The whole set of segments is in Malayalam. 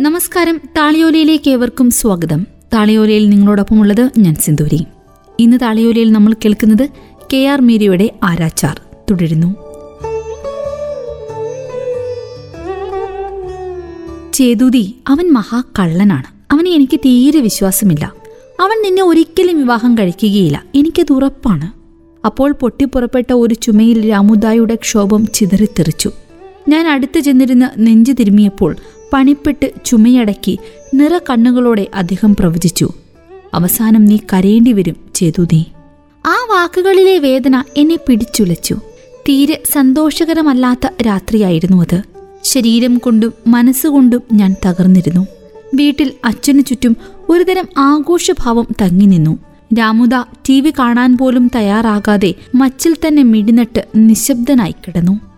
നമസ്കാരം. താളിയോലയിലേക്ക് ഏവർക്കും സ്വാഗതം. താളിയോലയിൽ നിങ്ങളോടൊപ്പമുള്ളത് ഞാൻ സിന്ദൂരി. ഇന്ന് താളിയോലയിൽ നമ്മൾ കേൾക്കുന്നത് കെ ആർ മീരയുടെ ആരാച്ചാർ. തുടരുന്നു. ചേതുതി അവൻ മഹാകള്ളനാണ്. അവനെ എനിക്ക് തീരെ വിശ്വാസമില്ല. അവൻ നിന്നെ ഒരിക്കലും വിവാഹം കഴിക്കുകയില്ല. എനിക്കത് ഉറപ്പാണ്. അപ്പോൾ പൊട്ടിപ്പുറപ്പെട്ട ഒരു ചുമയിൽ രാമുദായുടെ ക്ഷോഭം ചിതറിത്തെറിച്ചു. ഞാൻ അടുത്തു ചെന്നിരുന്ന് നെഞ്ചു തിരുമിയപ്പോൾ പണിപ്പെട്ട് ചുമയടക്കി നിറ കണ്ണുകളോടെ അദ്ദേഹം പ്രവചിച്ചു അവസാനം നീ കരയേണ്ടി വരും ചെയ്തു നീ. ആ വാക്കുകളിലെ വേദന എന്നെ പിടിച്ചുലച്ചു. തീരെ സന്തോഷകരമല്ലാത്ത രാത്രിയായിരുന്നു അത്. ശരീരം കൊണ്ടും മനസ്സുകൊണ്ടും ഞാൻ തകർന്നിരുന്നു. വീട്ടിൽ അച്ഛനു ചുറ്റും ഒരുതരം ആഘോഷഭാവം തങ്ങി നിന്നു. രാമുദ ടി വി കാണാൻ പോലും തയ്യാറാകാതെ മച്ചിൽ തന്നെ മിടിനട്ട് നിശബ്ദനായി കിടന്നു.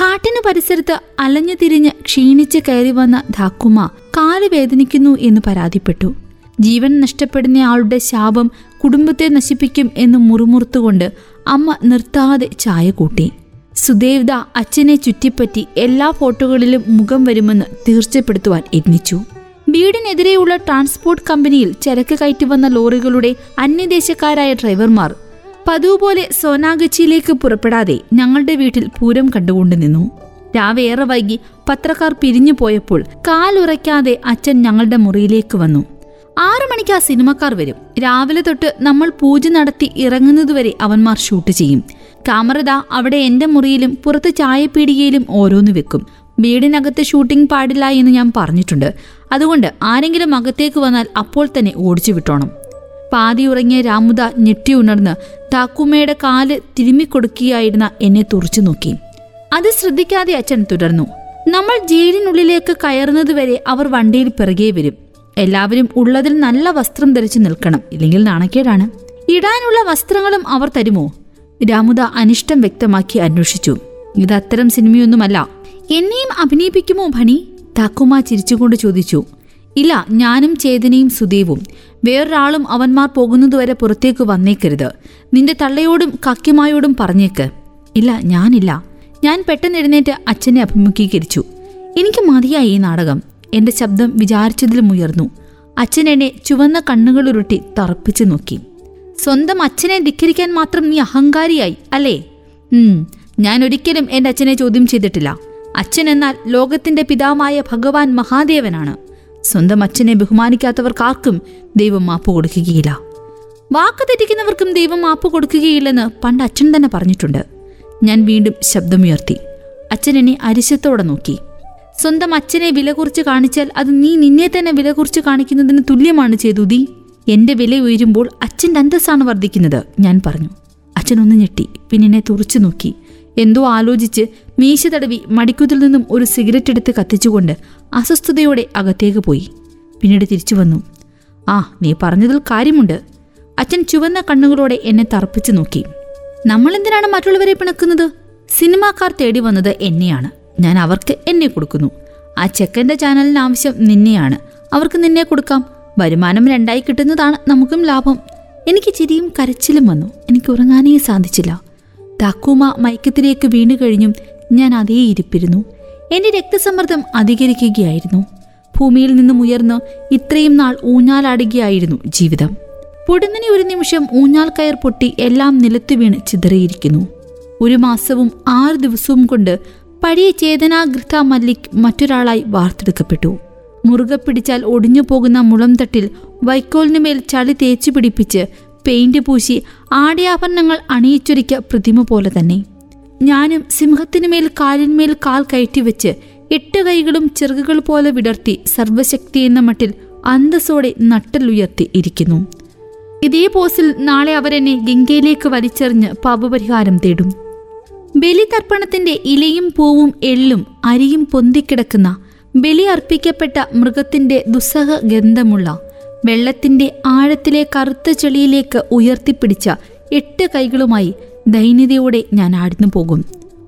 കാട്ടിനു പരിസരത്ത് അലഞ്ഞു തിരിഞ്ഞ് ക്ഷീണിച്ച് കയറി വന്ന ധാക്കുമ കാൽ വേദനിക്കുന്നു എന്ന് പരാതിപ്പെട്ടു. ജീവൻ നഷ്ടപ്പെടുന്ന ആളുടെ ശാപം കുടുംബത്തെ നശിപ്പിക്കും എന്ന് മുറുമുറുത്തുകൊണ്ട് അമ്മ നിർത്താതെ ചായ കൂട്ടി. സുദേവ്ദ അച്ഛനെ ചുറ്റിപ്പറ്റി എല്ലാ ഫോട്ടോകളിലും മുഖം വരുമെന്ന് തീർച്ചപ്പെടുത്തുവാൻ യത്നിച്ചു. വീടിനെതിരെയുള്ള ട്രാൻസ്പോർട്ട് കമ്പനിയിൽ ചരക്ക് കയറ്റി വന്ന ലോറികളുടെ അന്യദേശക്കാരായ ഡ്രൈവർമാർ പതിവ് പോലെ സോനാഗച്ചിയിലേക്ക് പുറപ്പെടാതെ ഞങ്ങളുടെ വീട്ടിൽ പൂരം കണ്ടുകൊണ്ട് നിന്നു. രാവേറെ വൈകി പത്രക്കാർ പിരിഞ്ഞു പോയപ്പോൾ കാലുറയ്ക്കാതെ അച്ഛൻ ഞങ്ങളുടെ മുറിയിലേക്ക് വന്നു. ആറു മണിക്ക് ആ സിനിമക്കാർ വരും. രാവിലെ തൊട്ട് നമ്മൾ പൂജ നടത്തി ഇറങ്ങുന്നതുവരെ അവന്മാർ ഷൂട്ട് ചെയ്യും. ക്യാമറ അവിടെ എന്റെ മുറിയിലും പുറത്ത് ചായപ്പീടികയിലും ഓരോന്ന് വെക്കും. വീടിനകത്ത് ഷൂട്ടിംഗ് പാടില്ല എന്ന് ഞാൻ പറഞ്ഞിട്ടുണ്ട്. അതുകൊണ്ട് ആരെങ്കിലും അകത്തേക്ക് വന്നാൽ അപ്പോൾ തന്നെ ഓടിച്ചു വിട്ടോണം. പാതി ഉറങ്ങിയ രാമുദ ഞെട്ടി ഉണർന്ന് താക്കുമ്മയുടെ കാൽ തിരുമ്മിക്കൊടുക്കുകയായിരുന്ന എന്നെ തുറച്ചു നോക്കി. അത് ശ്രദ്ധിക്കാതെ അച്ഛൻ തുടർന്നു. നമ്മൾ ജയിലിനുള്ളിലേക്ക് കയറുന്നതുവരെ അവർ വണ്ടിയിൽ പിറകെ വരും. എല്ലാവരും ഉള്ളതിൽ നല്ല വസ്ത്രം ധരിച്ചു നിൽക്കണം. ഇല്ലെങ്കിൽ നാണക്കേടാണ്. ഇടാനുള്ള വസ്ത്രങ്ങളും അവർ തരുമോ? രാമുദ അനിഷ്ടം വ്യക്തമാക്കി അന്വേഷിച്ചു. ഇത് അത്തരം സിനിമയൊന്നുമല്ല. എന്നെയും അഭിനയിപ്പിക്കുമോ ഭണി? താക്കുമ ചിരിച്ചുകൊണ്ട് ചോദിച്ചു. ഇല്ല ഞാനും ചേതനയും സുദീവും. വേറൊരാളും അവന്മാർ പോകുന്നതുവരെ പുറത്തേക്ക് വന്നേക്കരുത്. നിന്റെ തള്ളയോടും കക്കിമായോടും പറഞ്ഞേക്ക്. ഇല്ല ഞാനില്ല. ഞാൻ പെട്ടെന്ന് എഴുന്നേറ്റ് അച്ഛനെ അഭിമുഖീകരിച്ചു. എനിക്ക് മതിയായി ഈ നാടകം. എന്റെ ശബ്ദം വിചാരിച്ചതിലും ഉയർന്നു. അച്ഛൻ എന്നെ ചുവന്ന കണ്ണുകളുരുട്ടി തറപ്പിച്ചു നോക്കി. സ്വന്തം അച്ഛനെ ധിക്കരിക്കാൻ മാത്രം നീ അഹങ്കാരിയായി അല്ലേ? ഞാൻ ഒരിക്കലും എന്റെ അച്ഛനെ ചോദ്യം ചെയ്തിട്ടില്ല. അച്ഛൻ എന്നാൽ ലോകത്തിന്റെ പിതാവായ ഭഗവാൻ മഹാദേവനാണ്. സ്വന്തം അച്ഛനെ ബഹുമാനിക്കാത്തവർക്കാർക്കും ദൈവം മാപ്പ് കൊടുക്കുകയില്ല. വാക്ക് തെറ്റിക്കുന്നവർക്കും ദൈവം മാപ്പ് കൊടുക്കുകയില്ലെന്ന് പണ്ട് അച്ഛൻ തന്നെ പറഞ്ഞിട്ടുണ്ട്. ഞാൻ വീണ്ടും ശബ്ദമുയർത്തി. അച്ഛൻ എന്നെ അരിശത്തോടെ നോക്കി. സ്വന്തം അച്ഛനെ വില കുറിച്ച് കാണിച്ചാൽ അത് നീ നിന്നെ തന്നെ വില കുറിച്ച് കാണിക്കുന്നതിന് തുല്യമാണ് ചെയ്തുതി എന്റെ വില ഉയരുമ്പോൾ അച്ഛന്റെ അന്തസ്സാണ് വർദ്ധിക്കുന്നത് ഞാൻ പറഞ്ഞു. അച്ഛൻ ഒന്ന് ഞെട്ടി പിന്നെ തുറച്ചു നോക്കി. എന്തോ ആലോചിച്ച് മീശ തടവി മടിക്കുതിൽ നിന്നും ഒരു സിഗരറ്റ് എടുത്ത് കത്തിച്ചുകൊണ്ട് അസ്വസ്ഥതയോടെ അകത്തേക്ക് പോയി. പിന്നീട് തിരിച്ചു വന്നു. ആ നീ പറഞ്ഞതിൽ കാര്യമുണ്ട്. അച്ഛൻ ചുവന്ന കണ്ണുകളോടെ എന്നെ തറപ്പിച്ചു നോക്കി. നമ്മളെന്തിനാണ് മറ്റുള്ളവരെ പിണക്കുന്നത്? സിനിമാക്കാർ തേടി വന്നത് എന്നെയാണ്. ഞാൻ അവർക്ക് എന്നെ കൊടുക്കുന്നു. ആ ചെക്കന്റെ ചാനലിന് ആവശ്യം നിന്നെയാണ്. അവർക്ക് നിന്നെ കൊടുക്കാം. വരുമാനം രണ്ടായി കിട്ടുന്നതാണ് നമുക്കും ലാഭം. എനിക്ക് ചിരിയും കരച്ചിലും വന്നു. എനിക്ക് ഉറങ്ങാനേ സാധിച്ചില്ല. താക്കൂമ മയക്കത്തിലേക്ക് വീണു കഴിഞ്ഞും ഞാൻ അതേ ഇരിപ്പിരുന്നു. എന്റെ രക്തസമ്മർദ്ദം അധികരിക്കുകയായിരുന്നു. ഭൂമിയിൽ നിന്നും ഉയർന്ന് ഇത്രയും നാൾ ഊഞ്ഞാലാടുകയായിരുന്നു ജീവിതം. പൊടുന്നനെ ഒരു നിമിഷം ഊഞ്ഞാൽ കയർ പൊട്ടി എല്ലാം നിലത്തു വീണ് ചിതറിയിരിക്കുന്നു. ഒരു മാസവും ആറ് ദിവസവും കൊണ്ട് പഴയ ചേതനാഗൃത മല്ലിക് മറ്റൊരാളായി വാർത്തെടുക്കപ്പെട്ടു. മുറുകെ പിടിച്ചാൽ ഒടിഞ്ഞു പോകുന്ന മുളം തട്ടിൽ വൈക്കോലിനുമേൽ ചളി തേച്ചു പിടിപ്പിച്ച് പെയിന്റ് പൂശി ആടയാഭരണങ്ങൾ അണിയിച്ചൊരിക്ക പ്രതിമ പോലെ തന്നെ. ഞാനും സിംഹത്തിനുമേൽ കാലിന്മേൽ കാൽ കയറ്റിവെച്ച് എട്ട് കൈകളും ചെറുകുകൾ പോലെ വിടർത്തി സർവശക്തി എന്ന മട്ടിൽ അന്തസ്സോടെ നട്ടലുയർത്തി ഇരിക്കുന്നു. ഇതേ പോസിൽ നാളെ അവരെന്നെ ഗംഗയിലേക്ക് വലിച്ചെറിഞ്ഞ് പാപപരിഹാരം തേടും. ബലിതർപ്പണത്തിന്റെ ഇലയും പൂവും എള്ളും അരിയും പൊന്തിക്കിടക്കുന്ന ബലി അർപ്പിക്കപ്പെട്ട മൃഗത്തിന്റെ ദുസ്സഹ ഗന്ധമുള്ള വെള്ളത്തിന്റെ ആഴത്തിലെ കറുത്ത ചെളിയിലേക്ക് ഉയർത്തിപ്പിടിച്ച എട്ട് കൈകളുമായി ദൈന്യതയോടെ ഞാൻ ആടുന്നു പോകും.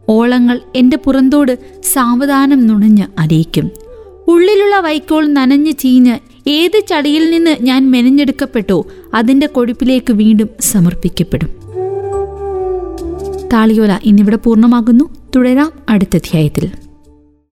ഓളങ്ങൾ എന്റെ പുറന്തോട് സാവധാനം നുണഞ്ഞ് അറിയിക്കും ഉള്ളിലുള്ള വൈക്കോൾ നനഞ്ഞ് ചീഞ്ഞ് ഏത് ചടിയിൽ നിന്ന് ഞാൻ മെനഞ്ഞെടുക്കപ്പെട്ടോ അതിന്റെ കൊഴുപ്പിലേക്ക് വീണ്ടും സമർപ്പിക്കപ്പെടും. താളിയോല ഇന്നിവിടെ പൂർണമാകുന്നു. തുടരാം അടുത്ത അധ്യായത്തിൽ.